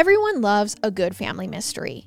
Everyone loves a good family mystery,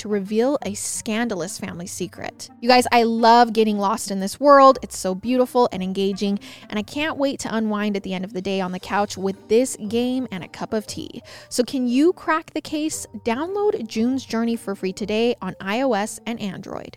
to reveal a scandalous family secret. You guys, I love getting lost in this world. It's so beautiful and engaging, and I can't wait to unwind at the end of the day on the couch with this game and a cup of tea. So, can you crack the case? Download June's Journey for free today on iOS and Android.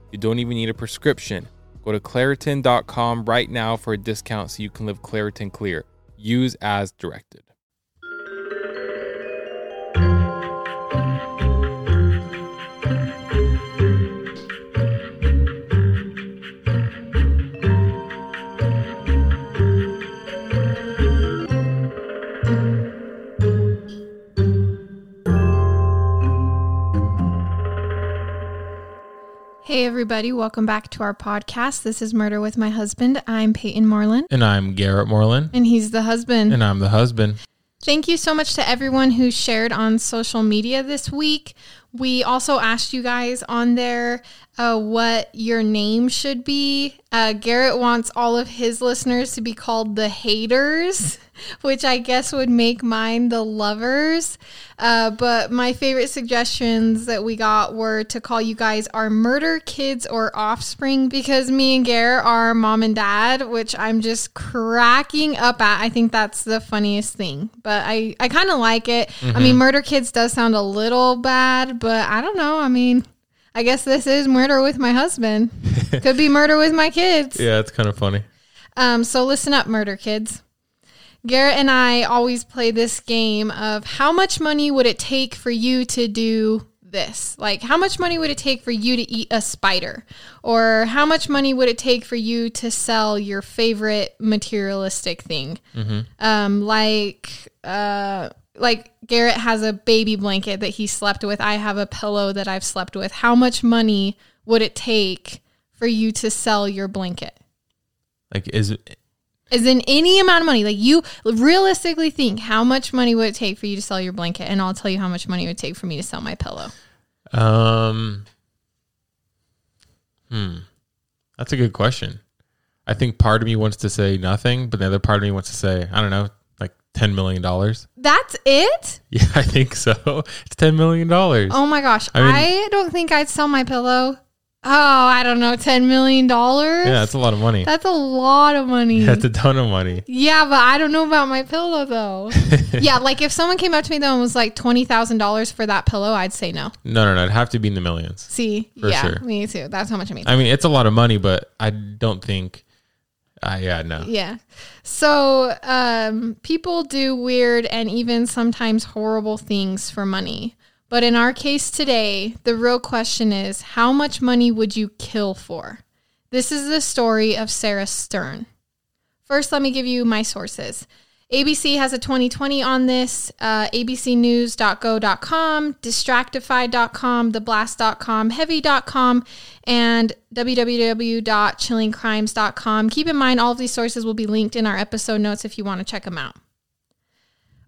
You don't even need a prescription. Go to Claritin.com right now for a discount so you can live Claritin Clear. Use as directed. Hey, everybody, welcome back to our podcast. This is Murder with My Husband. I'm Peyton Moreland, And I'm Garrett Moreland. and he's the husband. And I'm the husband. Thank you so much to everyone who shared on social media this week. We also asked you guys on there uh, what your name should be. Uh, Garrett wants all of his listeners to be called the haters, which I guess would make mine the lovers. Uh, but my favorite suggestions that we got were to call you guys our murder kids or offspring because me and Garrett are mom and dad, which I'm just cracking up at. I think that's the funniest thing, but I, I kind of like it. I mean, murder kids does sound a little bad, but I don't know. I mean, I guess this is murder with my husband. Could be murder with my kids. Yeah, it's kind of funny. Um, so listen up, murder kids. Garrett and I always play this game of how much money would it take for you to do this? Like, how much money would it take for you to eat a spider? Or how much money would it take for you to sell your favorite materialistic thing? Um, like, uh, like Garrett has a baby blanket that he slept with. I have a pillow that I've slept with. How much money would it take for you to sell your blanket? Like, is it, Is in any amount of money. Like you realistically think how much money would it take for you to sell your blanket? And I'll tell you how much money it would take for me to sell my pillow. um, hmm, that's a good question. I think part of me wants to say nothing, but the other part of me wants to say, I don't know, like $10 million. That's it? Yeah, I think so. It's $10 million. Oh my gosh. I mean- I don't think I'd sell my pillow. Oh, I don't know, $10 million? Yeah, that's a lot of money. That's a lot of money. That's a ton of money. yeah, but I don't know about my pillow though. yeah, like if someone came up to me though and was like $20,000 for that pillow, I'd say no. No, no, no. It'd have to be in the millions. See? For yeah, sure. me too. That's how much it means. I mean, it's a lot of money, but I don't think. Uh, yeah, no. Yeah. So um, people do weird and even sometimes horrible things for money. But in our case today, the real question is how much money would you kill for? This is the story of Sarah Stern. First, let me give you my sources. ABC has a 2020 on this, uh, abcnews.go.com, distractify.com, theblast.com, heavy.com, and www.chillingcrimes.com. Keep in mind, all of these sources will be linked in our episode notes if you want to check them out.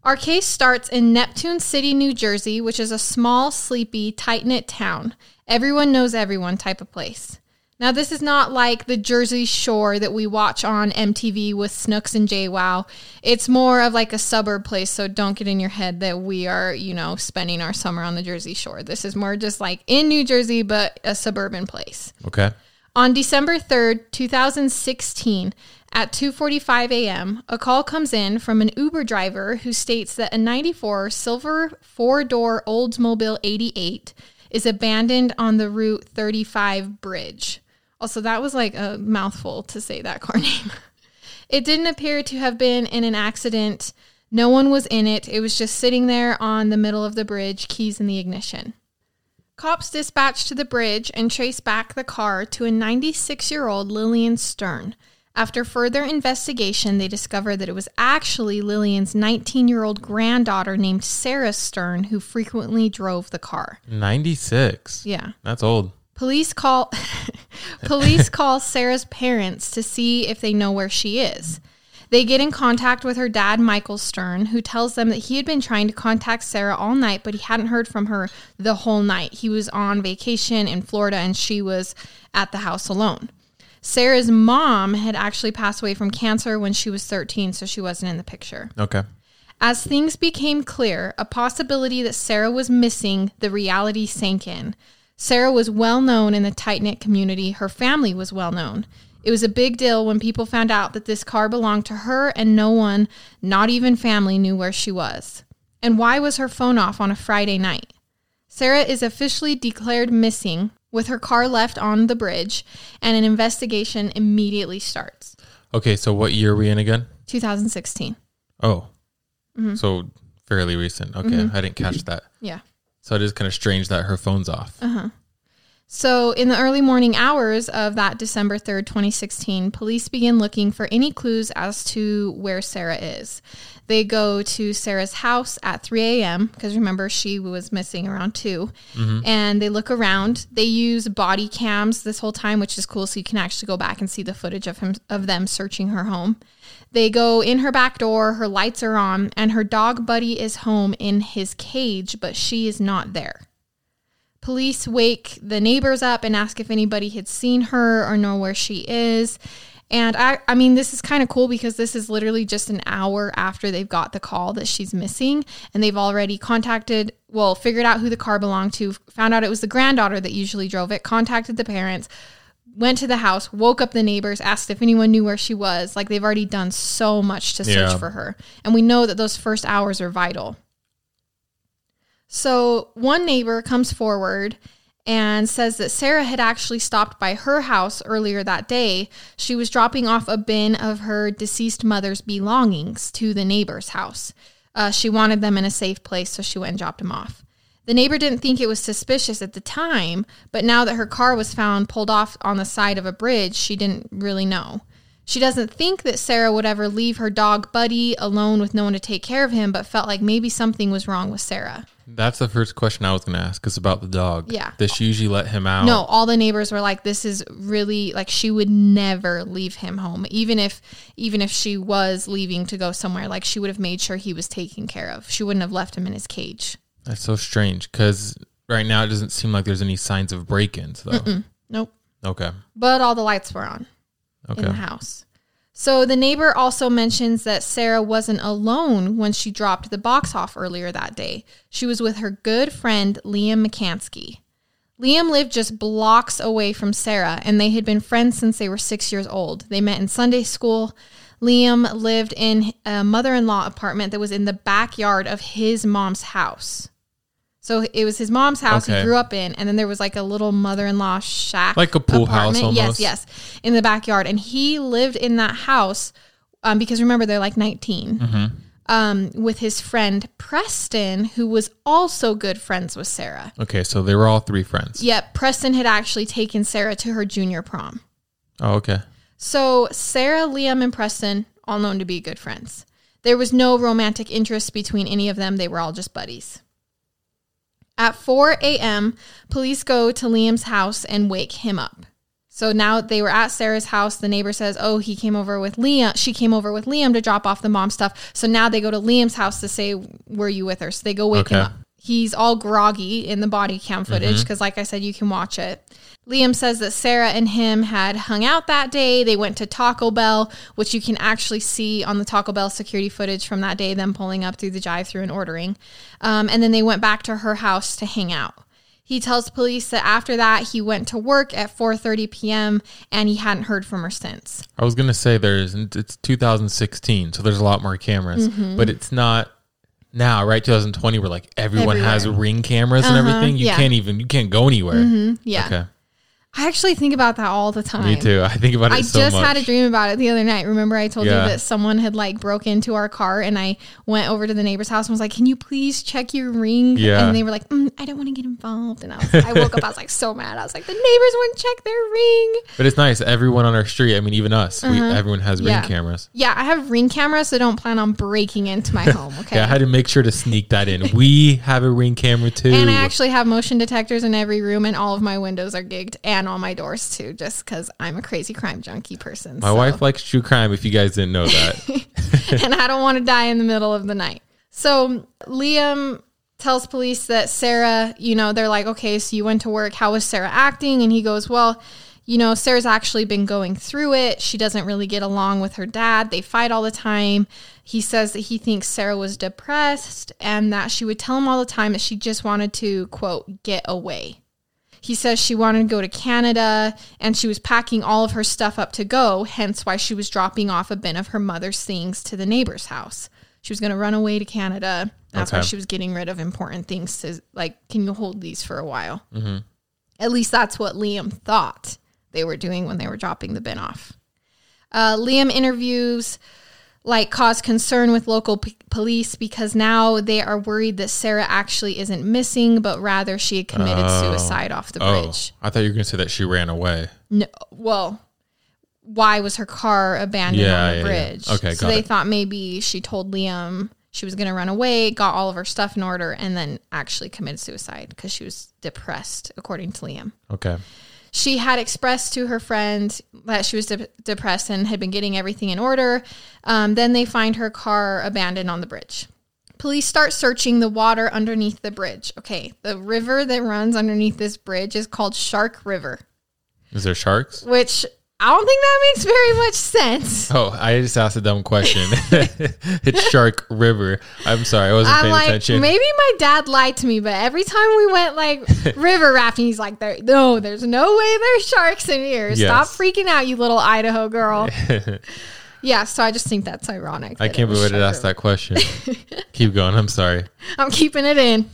Our case starts in Neptune City, New Jersey, which is a small, sleepy, tight knit town. Everyone knows everyone type of place. Now, this is not like the Jersey Shore that we watch on MTV with Snooks and JWoww. It's more of like a suburb place, so don't get in your head that we are, you know, spending our summer on the Jersey Shore. This is more just like in New Jersey, but a suburban place. Okay. On December 3rd, 2016, at 2:45 a.m., a call comes in from an Uber driver who states that a 94 silver four-door Oldsmobile 88 is abandoned on the Route 35 bridge. Also, that was like a mouthful to say that car name. it didn't appear to have been in an accident. No one was in it. It was just sitting there on the middle of the bridge, keys in the ignition. Cops dispatched to the bridge and traced back the car to a 96 year old Lillian Stern. After further investigation, they discovered that it was actually Lillian's 19 year old granddaughter named Sarah Stern who frequently drove the car. 96. Yeah. That's old. Police call police call Sarah's parents to see if they know where she is. They get in contact with her dad, Michael Stern, who tells them that he had been trying to contact Sarah all night, but he hadn't heard from her the whole night. He was on vacation in Florida and she was at the house alone. Sarah's mom had actually passed away from cancer when she was 13, so she wasn't in the picture. Okay. As things became clear, a possibility that Sarah was missing, the reality sank in. Sarah was well known in the tight knit community. Her family was well known. It was a big deal when people found out that this car belonged to her and no one, not even family, knew where she was. And why was her phone off on a Friday night? Sarah is officially declared missing with her car left on the bridge, and an investigation immediately starts. Okay, so what year are we in again? 2016. Oh. Mm-hmm. So fairly recent. Okay. I didn't catch that. Yeah. So it is kind of strange that her phone's off. Uh-huh. So, in the early morning hours of that December 3rd, 2016, police begin looking for any clues as to where Sarah is. They go to Sarah's house at 3 a.m. because remember, she was missing around 2. Mm-hmm. And they look around. They use body cams this whole time, which is cool. So, you can actually go back and see the footage of, him, of them searching her home. They go in her back door, her lights are on, and her dog buddy is home in his cage, but she is not there. Police wake the neighbors up and ask if anybody had seen her or know where she is. And I, I mean, this is kind of cool because this is literally just an hour after they've got the call that she's missing. And they've already contacted, well, figured out who the car belonged to, found out it was the granddaughter that usually drove it, contacted the parents, went to the house, woke up the neighbors, asked if anyone knew where she was. Like they've already done so much to search Yeah. for her. And we know that those first hours are vital. So one neighbor comes forward and says that Sarah had actually stopped by her house earlier that day. She was dropping off a bin of her deceased mother's belongings to the neighbor's house. Uh, she wanted them in a safe place, so she went and dropped them off. The neighbor didn't think it was suspicious at the time, but now that her car was found pulled off on the side of a bridge, she didn't really know. She doesn't think that Sarah would ever leave her dog Buddy alone with no one to take care of him, but felt like maybe something was wrong with Sarah. That's the first question I was going to ask is about the dog. Yeah. Does she usually let him out? No, all the neighbors were like, "This is really like she would never leave him home, even if even if she was leaving to go somewhere. Like she would have made sure he was taken care of. She wouldn't have left him in his cage. That's so strange because right now it doesn't seem like there's any signs of break ins, though. Nope. Okay. But all the lights were on in Okay. the house. So the neighbor also mentions that Sarah wasn't alone when she dropped the box off earlier that day. She was with her good friend Liam McCansky. Liam lived just blocks away from Sarah, and they had been friends since they were six years old. They met in Sunday school. Liam lived in a mother in law apartment that was in the backyard of his mom's house. So it was his mom's house Okay. he grew up in, and then there was like a little mother in law shack. Like a pool house almost. Yes, yes, in the backyard. And he lived in that house um, because remember, they're like 19 Mm-hmm. um, with his friend Preston, who was also good friends with Sarah. Okay. So they were all three friends. Yep, Preston had actually taken Sarah to her junior prom. Oh, okay. So Sarah, Liam, and Preston, all known to be good friends. There was no romantic interest between any of them. They were all just buddies. At 4 a.m., police go to Liam's house and wake him up. So now they were at Sarah's house. The neighbor says, "Oh, he came over with Liam. She came over with Liam to drop off the mom stuff." So now they go to Liam's house to say, "Were you with her?" So they go wake him up. He's all groggy in the body cam footage mm-hmm. because, like I said, you can watch it. Liam says that Sarah and him had hung out that day. They went to Taco Bell, which you can actually see on the Taco Bell security footage from that day, them pulling up through the drive through and ordering. Um, and then they went back to her house to hang out. He tells police that after that he went to work at 4:30 p.m. and he hadn't heard from her since. I was gonna say there's it's 2016, so there's a lot more cameras, Mm-hmm. but it's not now, right? 2020, where like everyone has ring cameras and everything. You yeah. can't even you can't go anywhere. Yeah. Okay, I actually think about that all the time. me too. I think about it I so just much. had a dream about it the other night. Remember, I told Yeah. you that someone had like broke into our car, and I went over to the neighbor's house and was like, "Can you please check your ring?" Yeah. And they were like, mm, "I don't want to get involved." And I, was, I woke up, I was like so mad. I was like, "The neighbors wouldn't check their ring." but it's nice. Everyone on our street. I mean, even us. We, everyone has ring Uh-huh. Yeah. cameras. Yeah, I have ring cameras, so don't plan on breaking into my home. Okay. Yeah, I had to make sure to sneak that in. We have a ring camera too. and I actually have motion detectors in every room, and all of my windows are gigged, and all my doors too, just because I'm a crazy crime junkie person. My so. wife likes true crime. If you guys didn't know that, and I don't want to die in the middle of the night. So Liam tells police that Sarah, you know, they're like, okay, so you went to work. How was Sarah acting? And he goes, well, you know, Sarah's actually been going through it. She doesn't really get along with her dad. They fight all the time. He says that he thinks Sarah was depressed and that she would tell him all the time that she just wanted to, quote, get away. He says she wanted to go to Canada and she was packing all of her stuff up to go, hence why she was dropping off a bin of her mother's things to the neighbor's house. She was going to run away to Canada. That's why she was getting rid of important things to, like, can you hold these for a while? At least that's what Liam thought they were doing when they were dropping the bin off. Uh, Liam interviews like cause concern with local p- police because now they are worried that Sarah actually isn't missing, but rather she had committed oh. suicide off the oh, bridge. I thought you were gonna say that she ran away. No, well, why was her car abandoned Yeah, on the yeah, yeah. bridge? Okay, so they it. thought maybe she told Liam she was going to run away, got all of her stuff in order, and then actually committed suicide because she was depressed, according to Liam. Okay. She had expressed to her friend that she was de- depressed and had been getting everything in order. Um, then they find her car abandoned on the bridge. Police start searching the water underneath the bridge. Okay, the river that runs underneath this bridge is called Shark River, Is there sharks? which I don't think that makes very much sense. Oh, I just asked a dumb question. it's Shark River. I'm sorry, I wasn't I'm paying like, attention. maybe my dad lied to me, but every time we went like river rafting, he's like, there, no, there's no way there's sharks in here. Stop freaking out, you little Idaho girl. yeah, so I just think that's ironic. I that can't believe I asked that question. Keep going. I'm sorry. I'm keeping it in.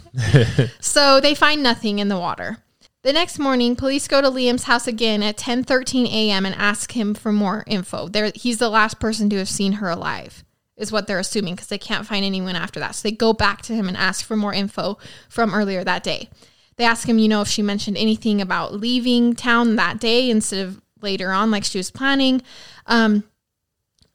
so they find nothing in the water. The next morning, police go to Liam's house again at 10:13 a.m. and ask him for more info. They're, he's the last person to have seen her alive, is what they're assuming, because they can't find anyone after that. So they go back to him and ask for more info from earlier that day. They ask him, you know, if she mentioned anything about leaving town that day instead of later on, like she was planning. Um,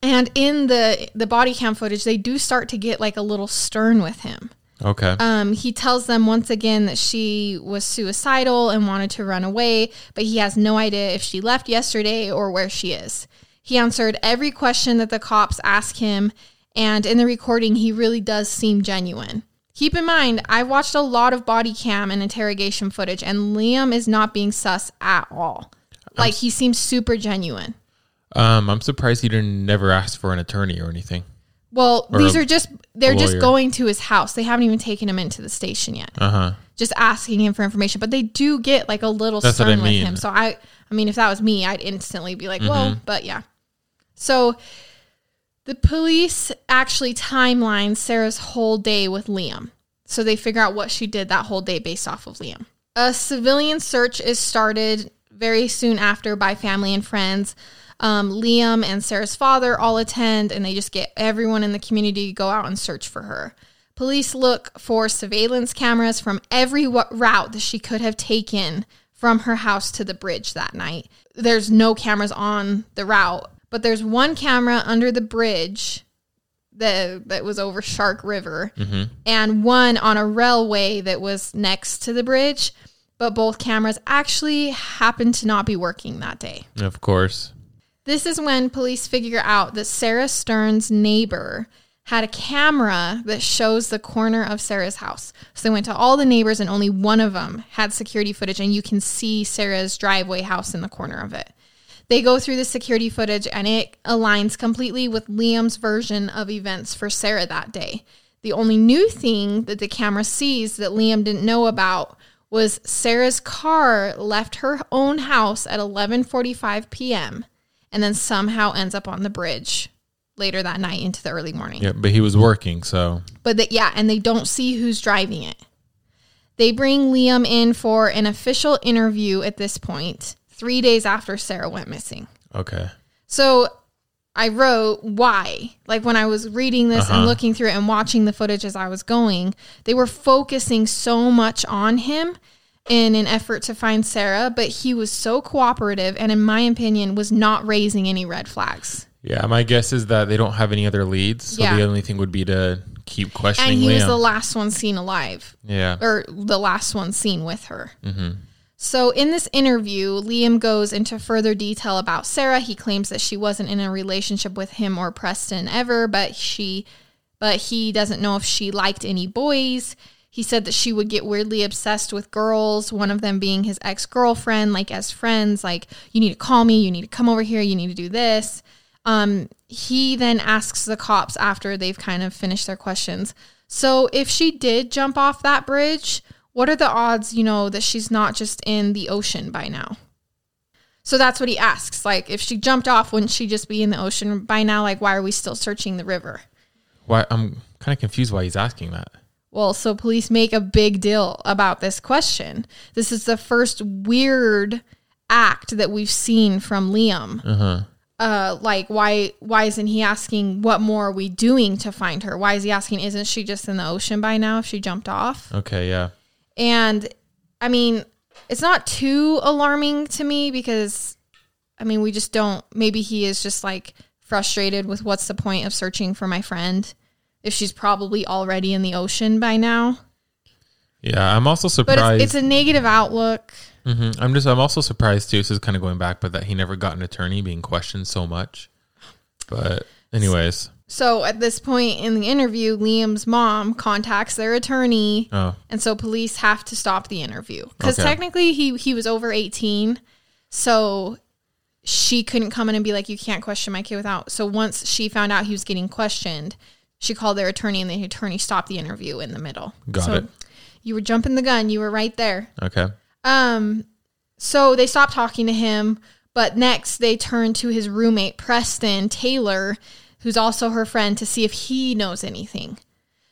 and in the the body cam footage, they do start to get like a little stern with him. Okay. Um, he tells them once again that she was suicidal and wanted to run away, but he has no idea if she left yesterday or where she is. He answered every question that the cops ask him, and in the recording, he really does seem genuine. Keep in mind, I've watched a lot of body cam and interrogation footage, and Liam is not being sus at all. Like, he seems super genuine. um, I'm surprised he didn't never ask for an attorney or anything. Well, Or these a- are just, they're just going to his house. They haven't even taken him into the station yet. Uh huh. just asking him for information, but they do get like a little That's stern I with him. So I, I mean, if that was me, I'd instantly be like, Mm-hmm. "Whoa!" But yeah. So the police actually timeline Sarah's whole day with Liam, so they figure out what she did that whole day based off of Liam. A civilian search is started very soon after by family and friends. Um, Liam and Sarah's father all attend, and they just get everyone in the community to go out and search for her. Police look for surveillance cameras from every route that she could have taken from her house to the bridge that night. There's no cameras on the route, but there's one camera under the bridge that that was over Shark River, and one on a railway that was next to the bridge. but both cameras actually happened to not be working that day. Of course. This is when police figure out that Sarah Stern's neighbor had a camera that shows the corner of Sarah's house. So they went to all the neighbors, and only one of them had security footage, and you can see Sarah's driveway house in the corner of it. They go through the security footage, and it aligns completely with Liam's version of events for Sarah that day. The only new thing that the camera sees that Liam didn't know about was Sarah's car left her own house at 11:45 p.m. and then somehow ends up on the bridge later that night into the early morning. Yeah, but he was working, so But they, yeah, and they don't see who's driving it. They bring Liam in for an official interview at this point, 3 days after Sarah went missing. okay. So I wrote why. Like when I was reading this and Uh-huh. looking through it and watching the footage as I was going, they were focusing so much on him in an effort to find Sarah, but he was so cooperative and in my opinion was not raising any red flags. Yeah, my guess is that they don't have any other leads, so Yeah. the only thing would be to keep questioning. And he was the last one seen alive. yeah. or the last one seen with her. Mm-hmm. So, in this interview, Liam goes into further detail about Sarah. He claims that she wasn't in a relationship with him or Preston ever, but she, but he doesn't know if she liked any boys. He said that she would get weirdly obsessed with girls, one of them being his ex girlfriend, like as friends, like, you need to call me, you need to come over here, you need to do this. Um, he then asks the cops after they've kind of finished their questions. So if she did jump off that bridge, what are the odds, you know, that she's not just in the ocean by now? So that's what he asks. Like, if she jumped off, wouldn't she just be in the ocean by now? Like, why are we still searching the river? Why I'm kind of confused why he's asking that. Well, so police make a big deal about this question. This is the first weird act that we've seen from Liam. Uh-huh. Uh, like why why isn't he asking what more are we doing to find her? Why is he asking isn't she just in the ocean by now if she jumped off? Okay, yeah. And I mean, it's not too alarming to me because I mean, we just don't maybe he is just like frustrated with what's the point of searching for my friend if she's probably already in the ocean by now. Yeah, I'm also But surprised. it's, it's a negative outlook. hmm I'm just I'm also surprised too. This is kind of going back, but that he never got an attorney being questioned so much. But anyways, So at this point in the interview, Liam's mom contacts their attorney, oh and so police have to stop the interview because Okay. technically he he was over eighteen, so she couldn't come in and be like, "You can't question my kid without." So once she found out he was getting questioned, she called their attorney, and the attorney stopped the interview in the middle. Got so it. You were jumping the gun. You were right there. okay. Um, so they stopped talking to him, but next they turned to his roommate, Preston Taylor, who's also her friend, to see if he knows anything.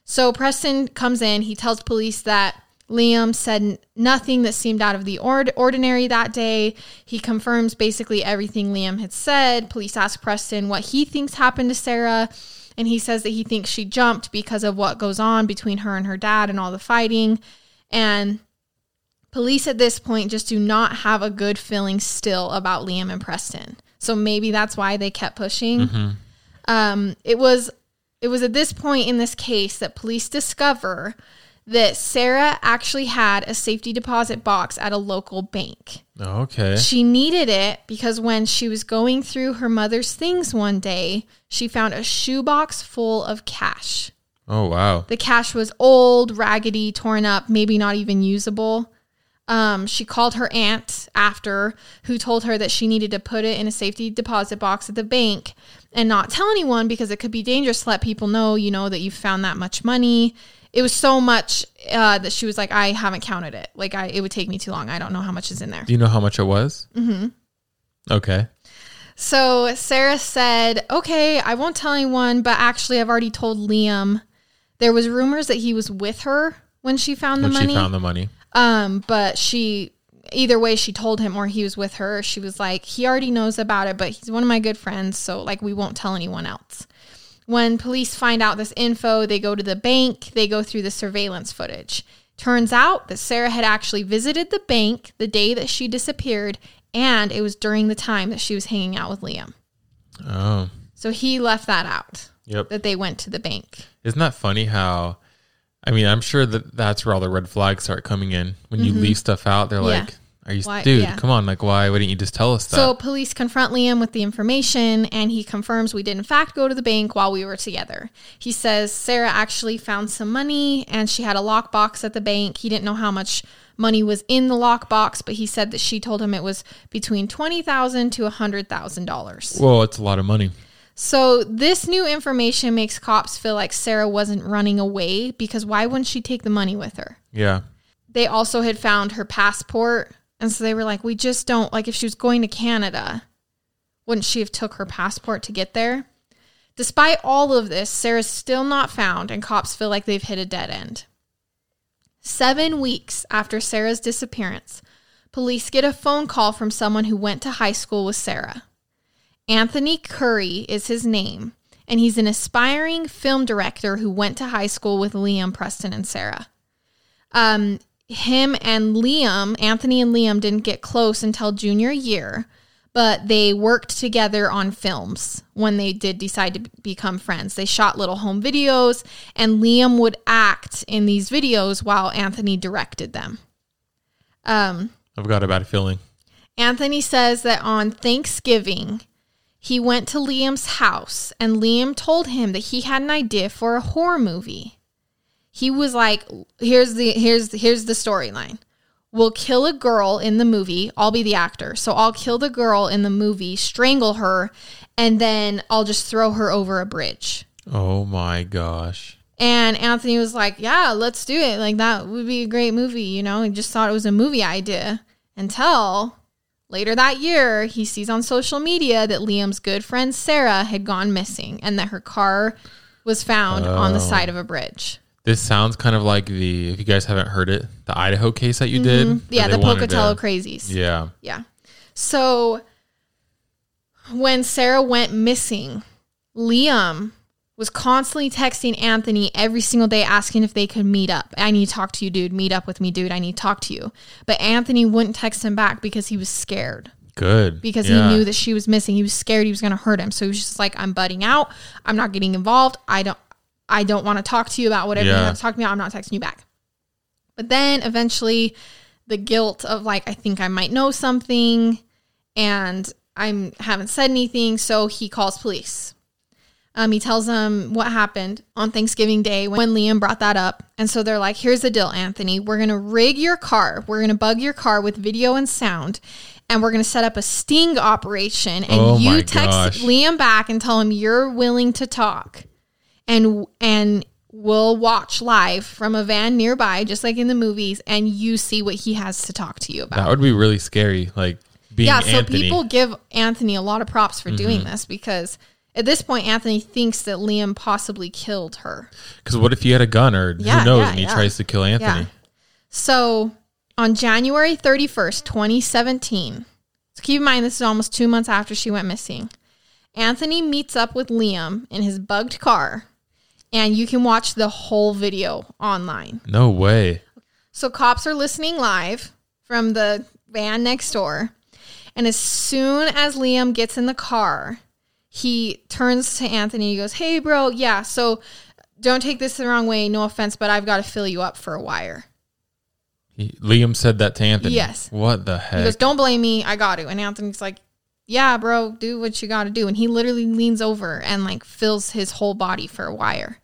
So Preston comes in, he tells police that Liam said nothing that seemed out of the ord- ordinary that day. He confirms basically everything Liam had said. Police ask Preston what he thinks happened to Sarah, and he says that he thinks she jumped because of what goes on between her and her dad and all the fighting. And police at this point just do not have a good feeling still about Liam and Preston. So maybe that's why they kept pushing. Um, it was it was at this point in this case that police discover that Sarah actually had a safety deposit box at a local bank. Okay. She needed it because when she was going through her mother's things one day, she found a shoebox full of cash. Oh wow. The cash was old, raggedy, torn up, maybe not even usable. Um, she called her aunt after, who told her that she needed to put it in a safety deposit box at the bank and not tell anyone because it could be dangerous to let people know, you know, that you found that much money. It was so much uh, that she was like, I haven't counted it. Like, I it would take me too long. I don't know how much is in there. Do you know how much it was? Mm-hmm. Okay. So Sarah said, "Okay, I won't tell anyone, but actually, I've already told Liam. There was rumors that he was with her when she found the When money. she found the money. um, but she, either way, she told him or he was with her. She was like, he already knows about it, but he's one of my good friends, so like we won't tell anyone else." When police find out this info, they go to the bank. They go through the surveillance footage. Turns out that Sarah had actually visited the bank the day that she disappeared, and it was during the time that she was hanging out with Liam. Oh. So he left that out Yep. that they went to the bank. Isn't that funny how I mean, I'm sure that that's where all the red flags start coming in. When you leave stuff out, they're Mm-hmm. Yeah. like, "Are you, Why- dude? yeah. Come on! Like, why? Why didn't you just tell us that?" So police confront Liam with the information and he confirms we did in fact go to the bank while we were together. He says Sarah actually found some money and she had a lockbox at the bank. He didn't know how much money was in the lockbox, but he said that she told him it was between 20,000 to $100,000. Whoa, it's a lot of money. So this new information makes cops feel like Sarah wasn't running away because why wouldn't she take the money with her? Yeah. they also had found her passport and so they were like we just don't like if she was going to canada wouldn't she have took her passport to get there? Despite all of this sarah's still not found and cops feel like they've hit a dead end. Seven weeks after sarah's disappearance police get a phone call from someone who went to high school with sarah. Anthony curry is his name and he's an aspiring film director who went to high school with liam preston and sarah. Um, him and Liam, Anthony and Liam didn't get close until junior year, but they worked together on films when they did decide to b- become friends. They shot little home videos, and Liam would act in these videos while Anthony directed them. Um, I've got a bad feeling. Anthony says that on Thanksgiving, he went to Liam's house and Liam told him that he had an idea for a horror movie. He was like, "Here's the here's here's the storyline. We'll kill a girl in the movie. I'll be the actor. So I'll kill the girl in the movie, strangle her, and then I'll just throw her over a bridge." Oh my gosh. And Anthony was like, Yeah, let's do it. Like, that would be a great movie. You know, he just thought it was a movie idea until later that year, he sees on social media that Liam's good friend Sarah had gone missing and that her car was found on the Oh. side of a bridge. This sounds kind of like the if you guys haven't heard it, the Idaho case that you did. Mm-hmm. Yeah, the Pocatello to- crazies. Yeah. Yeah. So when Sarah went missing, Liam was constantly texting Anthony every single day asking if they could meet up. I need to talk to you, dude. Meet up with me, dude. I need to talk to you. But Anthony wouldn't text him back because he was scared. Good. Because Yeah. he knew that she was missing. He was scared he was going to hurt him. So he was just like, I'm butting out. I'm not getting involved. I don't I don't want to talk to you about whatever you Yeah. have to talk to me about. I'm not texting you back. But then eventually the guilt of like, I think I might know something and I haven't said anything. So he calls police. Um, he tells them what happened on Thanksgiving Day when Liam brought that up. And so they're like, here's the deal, Anthony. We're going to rig your car. We're going to bug your car with video and sound. And we're going to set up a sting operation. And Oh you text gosh. Liam back and tell him you're willing to talk. And, and, We'll watch live from a van nearby, just like in the movies, and you see what he has to talk to you about That would be really scary. Like being yeah, so Anthony. people give Anthony a lot of props for Mm-hmm. doing this because at this point, Anthony thinks that Liam possibly killed her. Because what if he had a gun or Yeah, who knows yeah, and he yeah. tries to kill Anthony? Yeah. So on January 31st, 2017, so keep in mind this is almost two months after she went missing, Anthony meets up with Liam in his bugged car, and you can watch the whole video online. No way. So cops are listening live from the van next door. And as soon as Liam gets in the car, he turns to Anthony. He goes, Hey, bro, yeah, so don't take this the wrong way. No offense, but I've got to fill you up for a wire. He, Liam said that to Anthony. Yes. What the heck? He goes, Don't blame me. I got to. And Anthony's like, Yeah, bro, do what you got to do. And he literally leans over and like fills his whole body for a wire.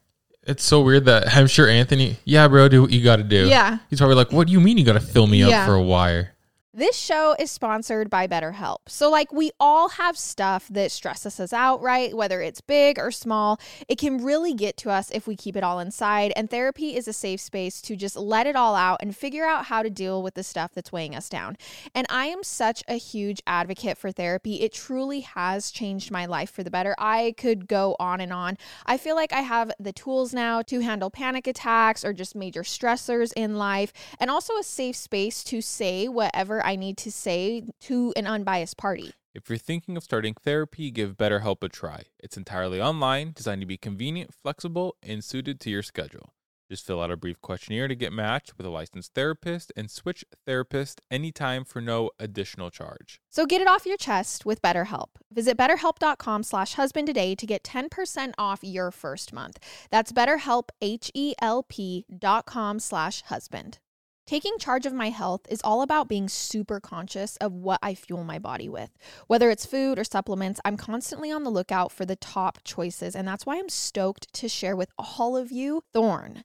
It's so weird that I'm sure Anthony. Yeah, bro, do what you got to do. Yeah. He's probably like, "What do you mean you got to fill me Yeah. up for a wire?" This show is sponsored by BetterHelp. So, like, we all have stuff that stresses us out, right? Whether it's big or small, it can really get to us if we keep it all inside. And therapy is a safe space to just let it all out and figure out how to deal with the stuff that's weighing us down. And I am such a huge advocate for therapy. It truly has changed my life for the better. I could go on and on. I feel like I have the tools now to handle panic attacks or just major stressors in life, and also a safe space to say whatever I need to say to an unbiased party. If you're thinking of starting therapy, give BetterHelp a try. It's entirely online, designed to be convenient, flexible, and suited to your schedule. Just fill out a brief questionnaire to get matched with a licensed therapist and switch therapist anytime for no additional charge. So get it off your chest with BetterHelp. Visit betterhelp.com slash husband today to get 10% off your first month. That's betterhelp, H-E-L-P dot com slash husband. Taking charge of my health is all about being super conscious of what I fuel my body with. Whether it's food or supplements, I'm constantly on the lookout for the top choices, and that's why I'm stoked to share with all of you Thorne.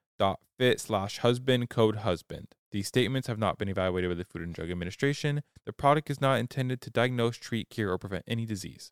fit slash husband code husband. These statements have not been evaluated by the Food and Drug Administration. The product is not intended to diagnose, treat, cure, or prevent any disease.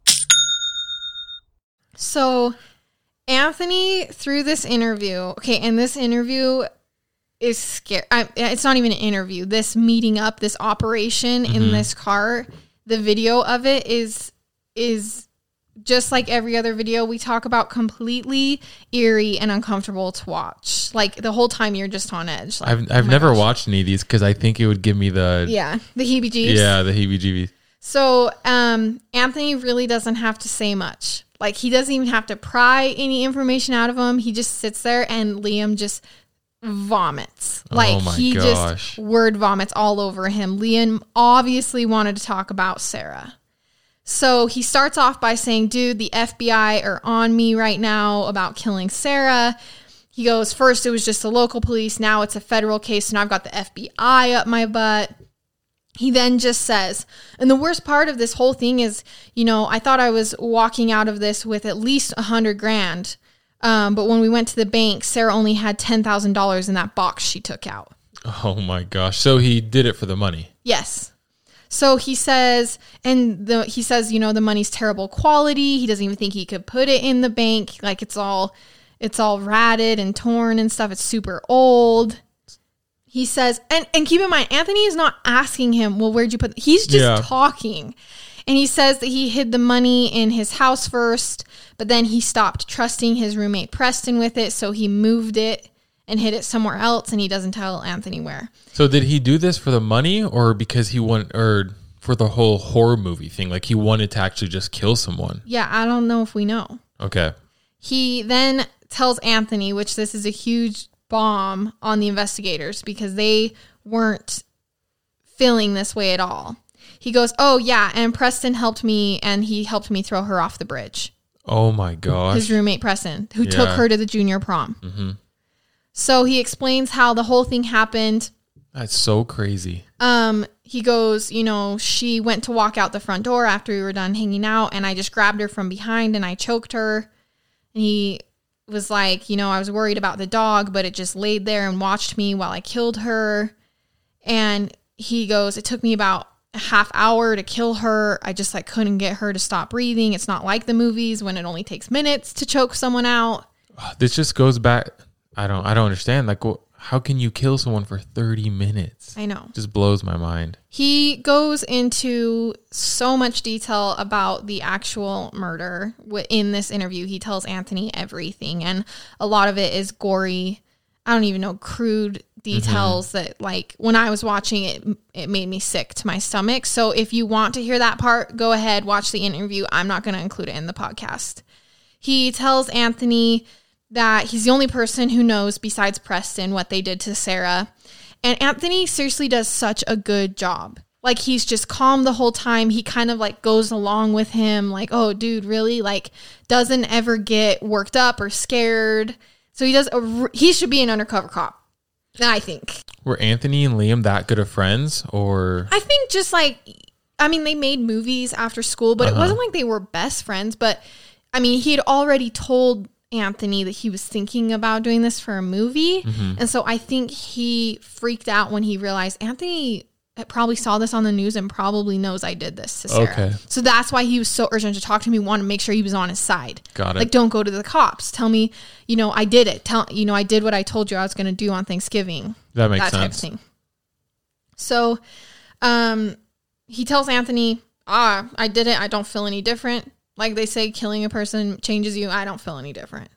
So, Anthony, through this interview, okay, and this interview is scary. It's not even an interview. This meeting up, this operation mm-hmm. in this car, the video of it is is just like every other video we talk about completely eerie and uncomfortable to watch like the whole time you're just on edge like, i've, I've oh never gosh. watched any of these because i think it would give me the yeah the heebie jeebies yeah the heebie jeebies so um anthony really doesn't have to say much like he doesn't even have to pry any information out of him. He just sits there and Liam just vomits. Oh like oh he gosh. just word vomits all over him. Liam obviously wanted to talk about Sarah. So he starts off by saying, dude, the FBI are on me right now about killing Sarah. He goes, first it was just the local police, now it's a federal case, and I've got the FBI up my butt he then just says, and the worst part of this whole thing is, you know, I thought I was walking out of this with at least a hundred grand. Um, but when we went to the bank, Sarah only had $10,000 in that box she took out. Oh my gosh. So he did it for the money. Yes. So he says, and the, he says, you know, the money's terrible quality. He doesn't even think he could put it in the bank. Like it's all, it's all ratted and torn and stuff. It's super old he says, and, and keep in mind, Anthony is not asking him, well, where'd you put, he's just yeah. talking. And he says that he hid the money in his house first, but then he stopped trusting his roommate Preston with it. So he moved it and hid it somewhere else. And he doesn't tell Anthony where. So did he do this for the money or because he wanted, or for the whole horror movie thing? Like he wanted to actually just kill someone? Yeah, I don't know if we know. Okay. He then tells Anthony, which this is a huge bomb on the investigators because they weren't feeling this way at all. He goes, "Oh yeah, and Preston helped me and he helped me throw her off the bridge." Oh my gosh. his roommate Preston, who took her to the junior prom. hmm So he explains how the whole thing happened. That's so crazy. Um, he goes, you know, she went to walk out the front door after we were done hanging out, and I just grabbed her from behind and I choked her. And he was like, you know, I was worried about the dog, but it just laid there and watched me while I killed her. And he goes, it took me about a half hour to kill her. I just like couldn't get her to stop breathing. It's not like the movies when it only takes minutes to choke someone out. This just goes back. I don't. I don't understand. Like, wh- how can you kill someone for thirty minutes? I know. Just blows my mind. He goes into so much detail about the actual murder in this interview. He tells Anthony everything, and a lot of it is gory. I don't even know crude details mm-hmm. that, like, when I was watching it, it made me sick to my stomach. So, if you want to hear that part, go ahead, watch the interview. I'm not going to include it in the podcast. He tells Anthony that he's the only person who knows besides Preston what they did to Sarah. And Anthony seriously does such a good job. Like he's just calm the whole time. He kind of like goes along with him like, "Oh, dude, really?" Like doesn't ever get worked up or scared. So he does a he should be an undercover cop. I think. Were Anthony and Liam that good of friends, or I think just like I mean they made movies after school, but it uh-huh. wasn't like they were best friends, but I mean he had already told Anthony that he was thinking about doing this for a movie. And so I think he freaked out when he realized Anthony probably saw this on the news and probably knows I did this to Sarah. Okay. So that's why he was so urgent to talk to me, want to make sure he was on his side. got it? Like, don't go to the cops. Tell me, you know, I did it. Tell, you know, I did what I told you I was going to do on Thanksgiving that makes that type of sense. thing. So, um, he tells Anthony, "Ah, I did it. I don't feel any different." Like they say, killing a person changes you. I don't feel any different.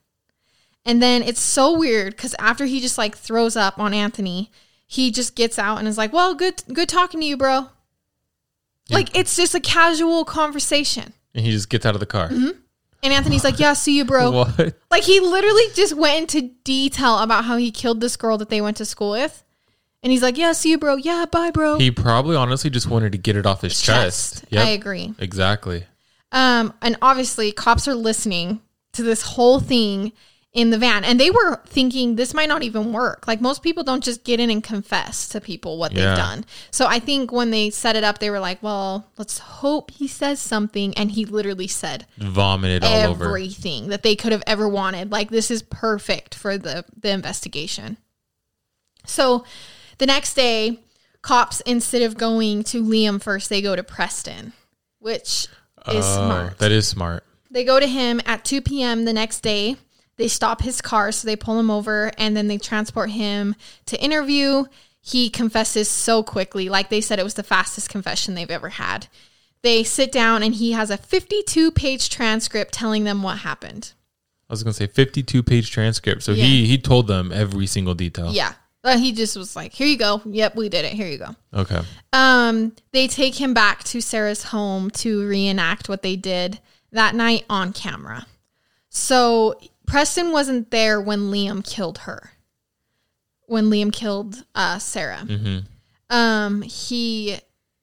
And then it's so weird because after he just like throws up on Anthony, he just gets out and is like, "Well, good, good talking to you, bro." Yeah. Like it's just a casual conversation. And he just gets out of the car. Mm-hmm. And Anthony's like, "Yeah, see you, bro." What? Like he literally just went into detail about how he killed this girl that they went to school with. And he's like, "Yeah, see you, bro. Yeah, bye, bro." He probably honestly just wanted to get it off his chest. Yep. I agree. exactly. Um, and obviously, cops are listening to this whole thing in the van, and they were thinking this might not even work. Like most people don't just get in and confess to people what Yeah. they've done. So I think when they set it up, they were like, "Well, let's hope he says something." And he literally said Vomited all over. everything that they could have ever wanted. Like this is perfect for the the investigation. So the next day, cops instead of going to Liam first, they go to Preston, which is Oh, smart. That is smart. They go to him at 2 p.m. the next day. They stop his car, so they pull him over and then they transport him to interview. He confesses so quickly. Like they said, it was the fastest confession they've ever had. They sit down and he has a 52 page transcript telling them what happened. I was gonna say fifty-two page transcript. So Yeah. he he told them every single detail. Yeah. He just was like, here you go. Yep, we did it. Here you go. Okay. Um, they take him back to Sarah's home to reenact what they did that night on camera. So Preston wasn't there when Liam killed her. When Liam killed uh, Sarah, hmm um, he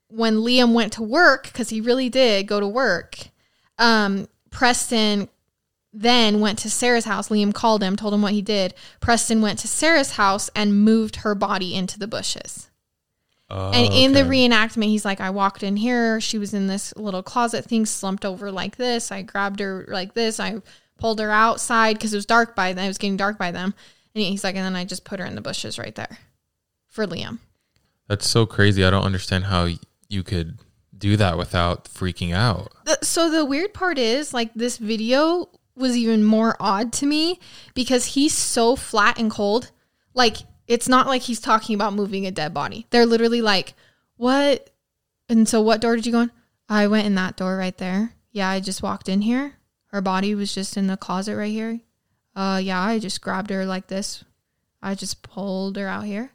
when Liam went to work because he really did go to work. Um, Preston then went to Sarah's house. Liam called him, told him what he did. Preston went to Sarah's house and moved her body into the bushes. Oh, And in the reenactment, he's like, I walked in here. She was in this little closet thing, slumped over like this. I grabbed her like this. I pulled her outside because it was dark by then. It was getting dark by them. And he's like, and then I just put her in the bushes right there for Liam. That's so crazy. I don't understand how you could do that without freaking out. So the weird part is, like, this video was even more odd to me because he's so flat and cold. Like, it's not like he's talking about moving a dead body. They're literally like, what? And so, what door did you go in? I went in that door right there. Yeah, I just walked in here. Her body was just in the closet right here. Uh, yeah, I just grabbed her like this. I just pulled her out here,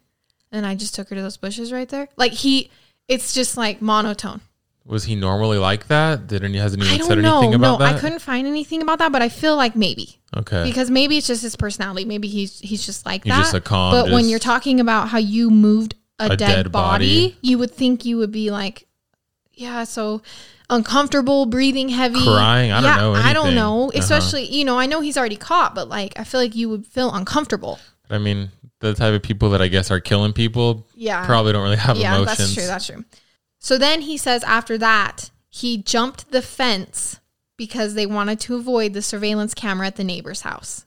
and I just took her to those bushes right there. Like he, it's just like monotone. Was he normally like that? Didn't he hasn't I even don't said know. anything about that? no, that? I couldn't find anything about that, but I feel like maybe Okay. because maybe it's just his personality. Maybe he's he's just like He's that. just a calm, but when you're talking about how you moved a, A dead, dead body, body. you would think you would be like, yeah. So uncomfortable, breathing heavy, Crying? I don't know I don't know. Uh-huh. Especially, you know, I know he's already caught, but like, I feel like you would feel uncomfortable. I mean, the type of people that I guess are killing people Yeah. probably don't really have emotions. yeah, emotions. that's true. That's true. So then he says after that, he jumped the fence because they wanted to avoid the surveillance camera at the neighbor's house.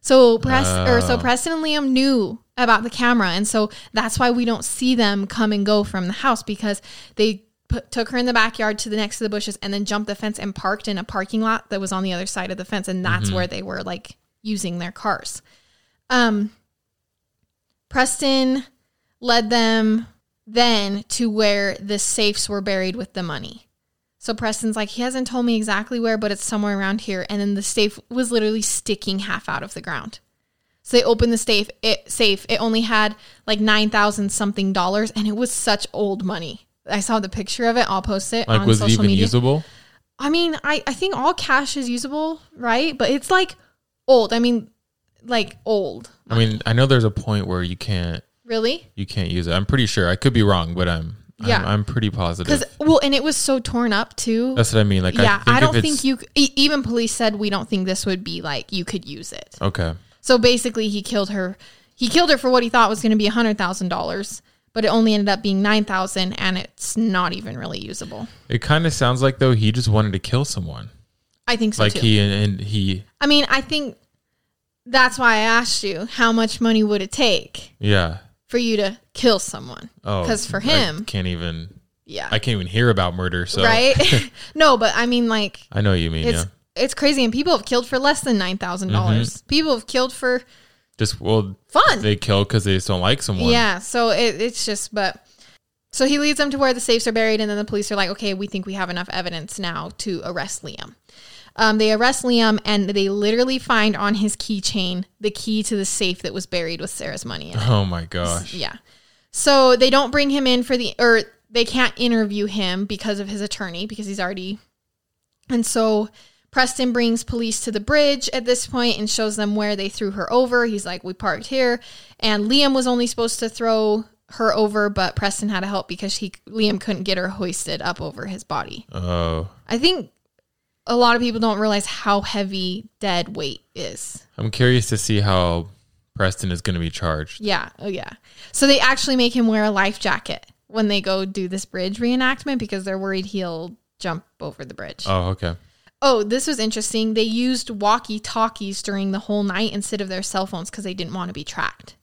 So Press or so Oh. Preston and Liam knew about the camera, and so that's why we don't see them come and go from the house because they put, took her in the backyard to the next to the bushes and then jumped the fence and parked in a parking lot that was on the other side of the fence, and that's where they were like using their cars. Um, Preston led them then to where the safes were buried with the money. So Preston's like, he hasn't told me exactly where, but it's somewhere around here. And then the safe was literally sticking half out of the ground. So they opened the safe. It safe. It only had like nine thousand something dollars, and it was such old money. I saw the picture of it. I'll post it Like, on was it even media. usable? I mean, I I think all cash is usable, right? But it's like old. I mean, like old. I mean, I know there's a point where you can't Really? you can't use it. I'm pretty sure. I could be wrong, but I'm Yeah. I'm, I'm pretty positive. Because well, and it was so torn up too. That's what I mean. Like, yeah, I, think I, don't think you. e- Even police said we don't think this would be like you could use it. Okay. So basically, he killed her. He killed her for what he thought was going to be a hundred thousand dollars, but it only ended up being nine thousand, and it's not even really usable. It kind of sounds like though he just wanted to kill someone. I think so like too. he and, and he I mean, I think that's why I asked you how much money would it take yeah. For you to kill someone? Oh, because for I him- can't even. Yeah, I can't even hear about murder. So right. no, but I mean, like I know what you mean. it's yeah. it's crazy, and people have killed for less than nine dollars. Mm-hmm. People have killed for Just well, fun. they kill because they just don't like someone. Yeah, so it, it's just, but so he leads them to where the safes are buried, and then the police are like, okay, we think we have enough evidence now to arrest Liam. Um, they arrest Liam, and they literally find on his keychain the key to the safe that was buried with Sarah's money in it. Oh my gosh. Yeah. So they don't bring him in for the, or they can't interview him because of his attorney because he's already. And so Preston brings police to the bridge at this point and shows them where they threw her over. He's like, we parked here. And Liam was only supposed to throw her over, but Preston had to help because he Liam couldn't get her hoisted up over his body. Oh, I think a lot of people don't realize how heavy dead weight is. I'm curious to see how Preston is going to be charged. Yeah. Oh, yeah. So they actually make him wear a life jacket when they go do this bridge reenactment because they're worried he'll jump over the bridge. Oh, okay. Oh, this was interesting. They used walkie talkies during the whole night instead of their cell phones because they didn't want to be tracked.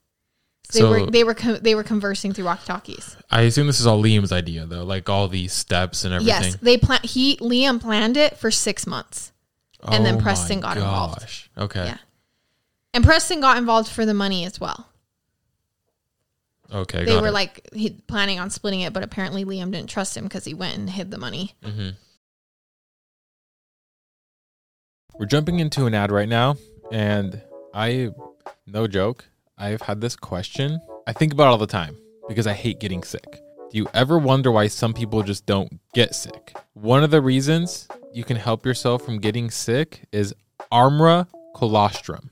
So they So- were they were co- they were conversing through walkie talkies. I assume this is all Liam's idea though, like all these steps and everything. Yes, they plan. He Liam planned it for six months, and then Oh Preston my got involved. Okay. Yeah. and Preston got involved for the money as well. Okay. they got were it. like he, planning on splitting it, but apparently Liam didn't trust him because he went and hid the money. Mhm. We're jumping into an ad right now, and I, no joke, I've had this question. I think about all the time because I hate getting sick. Do you ever wonder why some people just don't get sick? One of the reasons you can help yourself from getting sick is Armra colostrum.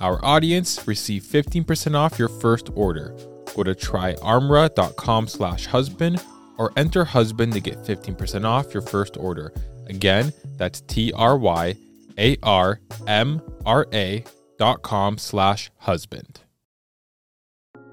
our audience. Receive 15% off your first order. Go to tryarmra.com slash husband or enter husband to get 15% off your first order. Again, that's T-R-Y-A-R-M-R-A dot com slash husband.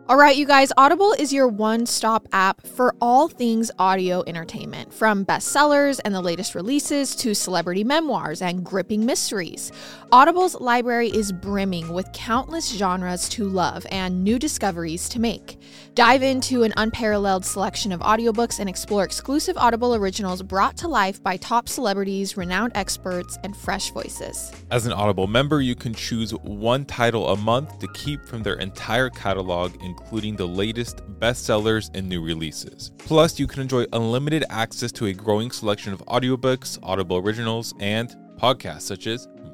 All right, you guys, Audible is your one stop app for all things audio entertainment, from bestsellers and the latest releases to celebrity memoirs and gripping mysteries. Audible's library is brimming with countless genres to love and new discoveries to make. Dive into an unparalleled selection of audiobooks and explore exclusive Audible originals brought to life by top celebrities, renowned experts, and fresh voices. As an Audible member, you can choose one title a month to keep from their entire catalog, including the latest bestsellers and new releases. Plus, you can enjoy unlimited access to a growing selection of audiobooks, Audible originals, and podcasts such as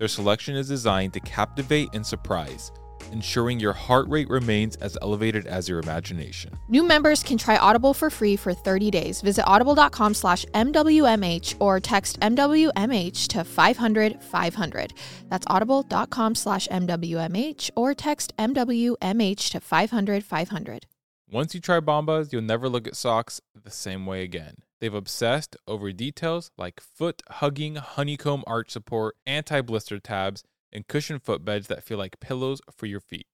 Their selection is designed to captivate and surprise, ensuring your heart rate remains as elevated as your imagination. New members can try Audible for free for 30 days. Visit audible.com slash MWMH or text MWMH to 500 500. That's audible.com slash MWMH or text MWMH to 500 500. Once you try Bombas, you'll never look at socks the same way again. They've obsessed over details like foot hugging honeycomb arch support, anti blister tabs, and cushioned footbeds that feel like pillows for your feet.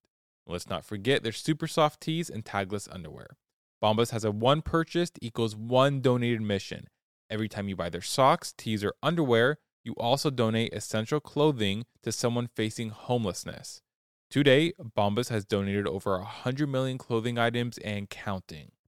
Let's not forget their super soft tees and tagless underwear. Bombas has a one purchased equals one donated mission. Every time you buy their socks, tees, or underwear, you also donate essential clothing to someone facing homelessness. Today, Bombas has donated over 100 million clothing items and counting.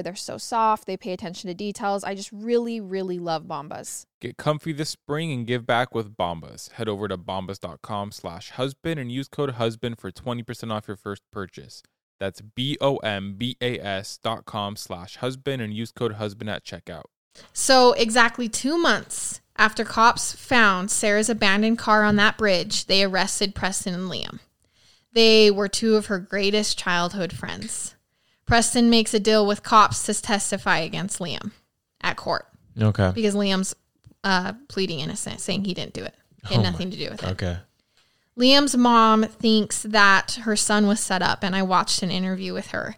They're so soft, they pay attention to details. I just really, really love Bombas. Get comfy this spring and give back with Bombas. Head over to bombas.com slash husband and use code husband for 20% off your first purchase. That's B-O-M-B-A-S dot com slash husband and use code husband at checkout. So, exactly two months after cops found Sarah's abandoned car on that bridge, they arrested Preston and Liam. They were two of her greatest childhood friends. Preston makes a deal with cops to testify against Liam at court Okay. because Liam's uh, pleading innocent, saying he didn't do it. He had Oh my- nothing to do with it. Okay. Liam's mom thinks that her son was set up, and I watched an interview with her.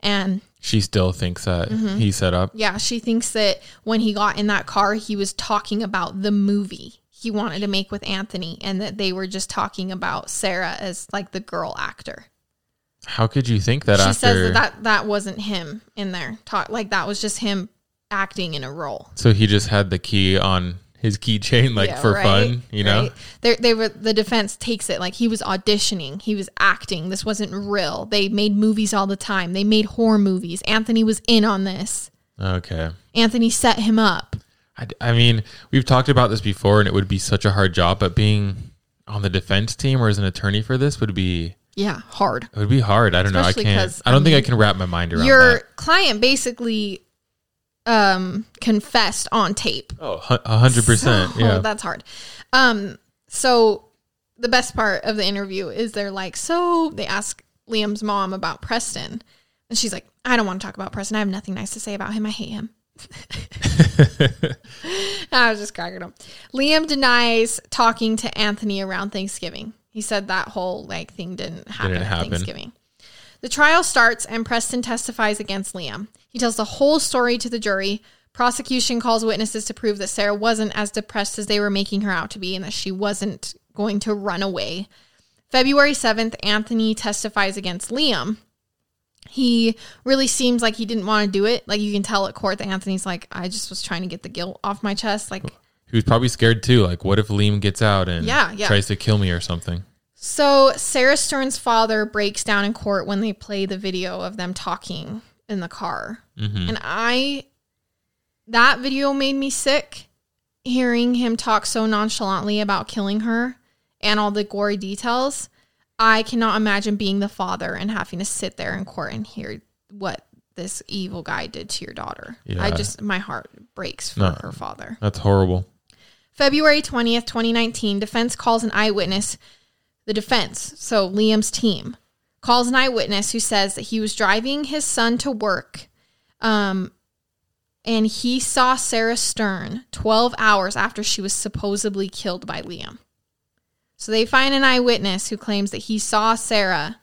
And She still thinks that Mm-hmm. he set up. yeah, she thinks that when he got in that car, he was talking about the movie he wanted to make with Anthony, and that they were just talking about Sarah as like the girl actor. How could you think that she after? says that, that that wasn't him in there. Talk like that was just him acting in a role. so he just had the key on his keychain, like Yeah, for right, fun, you know? right. They they were the defense takes it like he was auditioning, he was acting. This wasn't real. They made movies all the time. They made horror movies. Anthony was in on this. Okay. Anthony set him up. I, I mean, we've talked about this before, and it would be such a hard job, but being on the defense team or as an attorney for this would be Yeah, hard. it would be hard. I don't Especially know. I can't. I don't I think I can wrap my mind around that. Your that. client basically um confessed on tape. Oh, a hundred percent. So, Yeah. that's hard. Um, so the best part of the interview is they're like, so they ask Liam's mom about Preston, and she's like, I don't want to talk about Preston. I have nothing nice to say about him. I hate him. I was just cracking up. Liam denies talking to Anthony around Thanksgiving. He said that whole like thing didn't happen Didn't happen. Thanksgiving. The trial starts and Preston testifies against Liam. He tells the whole story to the jury. Prosecution calls witnesses to prove that Sarah wasn't as depressed as they were making her out to be and that she wasn't going to run away. February 7th, Anthony testifies against Liam. He really seems like he didn't want to do it. Like you can tell at court that Anthony's like, I just was trying to get the guilt off my chest. Like, he was probably scared too. Like, what if Liam gets out and Yeah, yeah. tries to kill me or something? So Sarah Stern's father breaks down in court when they play the video of them talking in the car. Mhm. And I, that video made me sick hearing him talk so nonchalantly about killing her and all the gory details. I cannot imagine being the father and having to sit there in court and hear what this evil guy did to your daughter. I just, my heart breaks for No. her father. That's horrible. February 20th, 2019, defense calls an eyewitness. The defense, so Liam's team, calls an eyewitness who says that he was driving his son to work um, and he saw Sarah Stern 12 hours after she was supposedly killed by Liam. So they find an eyewitness who claims that he saw Sarah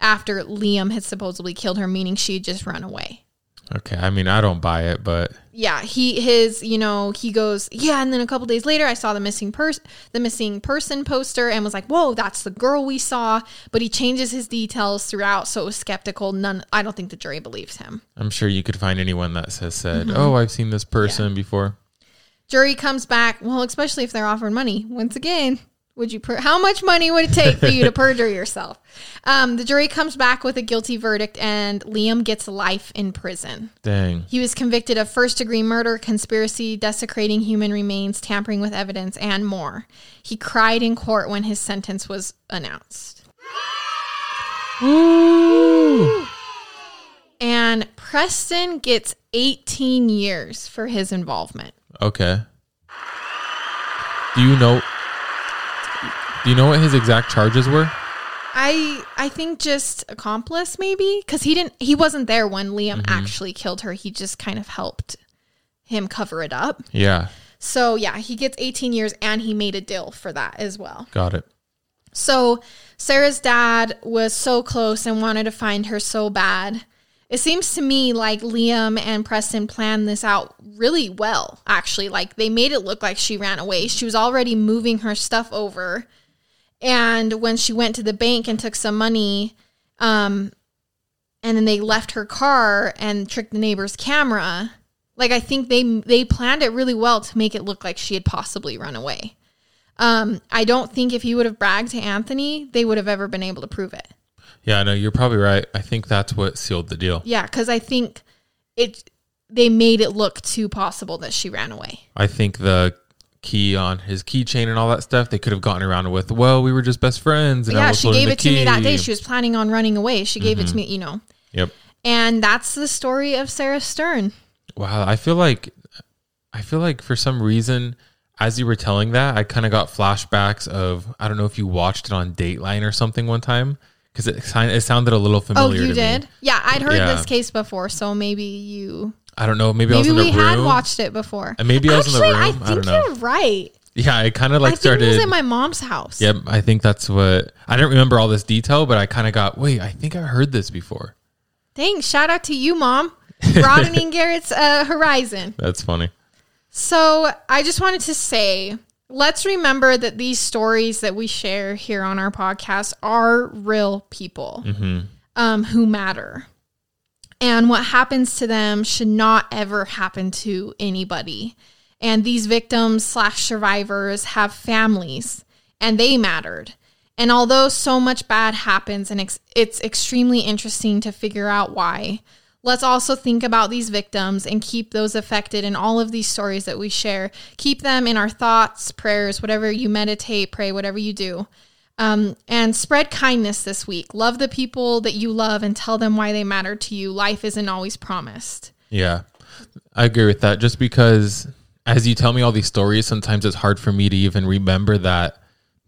after Liam had supposedly killed her, meaning she had just run away Okay. I mean, I don't buy it, but yeah he his you know he goes yeah and then a couple days later i saw the missing person the missing person poster and was like whoa that's the girl we saw but he changes his details throughout so it was skeptical none i don't think the jury believes him I'm sure you could find anyone that has said, Mm-hmm. "Oh, I've seen this person before." jury comes back well especially if they're offered money once again would you per- how much money would it take for you to perjure yourself um, the jury comes back with a guilty verdict and liam gets life in prison Dang. He was convicted of first degree murder, conspiracy, desecrating human remains, tampering with evidence, and more. He cried in court when his sentence was announced. And Preston gets 18 years for his involvement. Okay. Do you know? Do you know what his exact charges were? I I think just accomplice maybe cuz he didn't he wasn't there when Liam mm-hmm. actually killed her. He just kind of helped him cover it up. Yeah, So yeah, he gets 18 years and he made a deal for that as well. got it. So Sarah's dad was so close and wanted to find her so bad. It seems to me like Liam and Preston planned this out really well, actually. Like they made it look like she ran away. She was already moving her stuff over. And when she went to the bank and took some money, um, and then they left her car and tricked the neighbor's camera, like I think they they planned it really well to make it look like she had possibly run away. Um, I don't think if he would have bragged to Anthony, they would have ever been able to prove it. Yeah, no, you're probably right. I think that's what sealed the deal. Yeah, because I think it they made it look too possible that she ran away. I think the key on his keychain and all that stuff, they could have gotten around with. Well, we were just best friends. And I yeah, she gave it to me that day. She was planning on running away. She gave it to mm-hmm. me, you know. Yep. And that's the story of Sarah Stern. Wow, I feel like I feel like for some reason as you were telling that, I kind of got flashbacks of I don't know if you watched it on Dateline or something one time because it it sounded a little oh, familiar. Oh, you did? Me. Yeah, I'd heard Yeah. this case before, so maybe you I don't know. Maybe, I was in we a room. had watched it before. And maybe I was in the room. I I think don't know. you're right. Yeah, I kind of I like think started. it was at my mom's house. Yep, I think that's what I didn't remember all this detail, but I kind of got. Wait, I think I heard this before. Thanks. Shout out to you, mom, broadening Garrett's uh, horizon. That's funny. So I just wanted to say, let's remember that these stories that we share here on our podcast are real people um, who matter. And what happens to them should not ever happen to anybody. And these victims slash survivors have families and they mattered. And although so much bad happens and ex- it's extremely interesting to figure out why, let's also think about these victims and keep those affected in all of these stories that we share. Keep them in our thoughts, prayers, whatever you meditate, pray, whatever you do. Um, and spread kindness this week. Love the people that you love and tell them why they matter to you. Life isn't always promised. Yeah, I agree with that. Just because as you tell me all these stories, sometimes it's hard for me to even remember that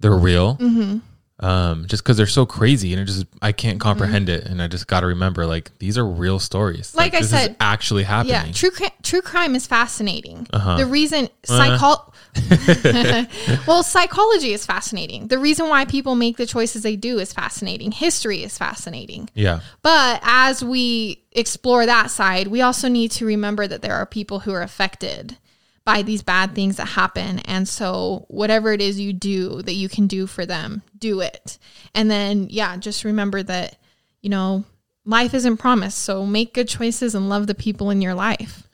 they're real. Mm-hmm. Um, just because they're so crazy and it just I can't comprehend it, and I just got to remember like these are real stories. Like I this said- is actually happening. Yeah, true true crime is fascinating. Uh-huh. The reason psycho- well, psychology is fascinating. The reason why people make the choices they do is fascinating. History is fascinating. yeah, But as we explore that side, we also need to remember that there are people who are affected by these bad things that happen. And so, whatever it is you do that you can do for them, do it. And then, yeah, just remember that, you know, life isn't promised. So, make good choices and love the people in your life.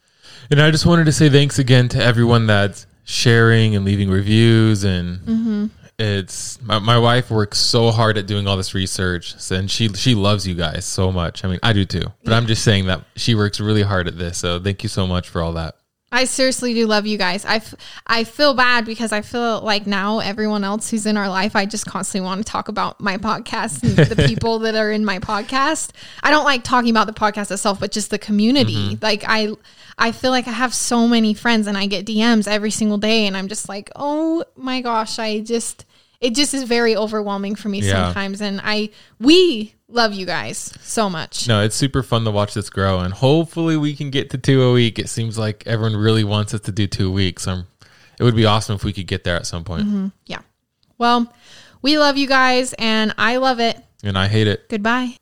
and I just wanted to say thanks again to everyone that's sharing and leaving reviews and Mm-hmm. it's my, my wife works so hard at doing all this research and she she loves you guys so much. I mean, I do too. But I'm just saying that she works really hard at this. So thank you so much for all that. I seriously do love you guys. I, f- I feel bad because I feel like now everyone else who's in our life, I just constantly want to talk about my podcast and the people that are in my podcast. I don't like talking about the podcast itself, but just the community. Like I, I feel like I have so many friends and I get DMs every single day, and I'm just like, oh my gosh, I just it just is very overwhelming for me Yeah. sometimes. And I we love you guys so much. No, it's super fun to watch this grow, and hopefully we can get to two a week. It seems like everyone really wants us to do two weeks. Um, it would be awesome if we could get there at some point. Yeah. Well, we love you guys, and I love it. And I hate it. Goodbye.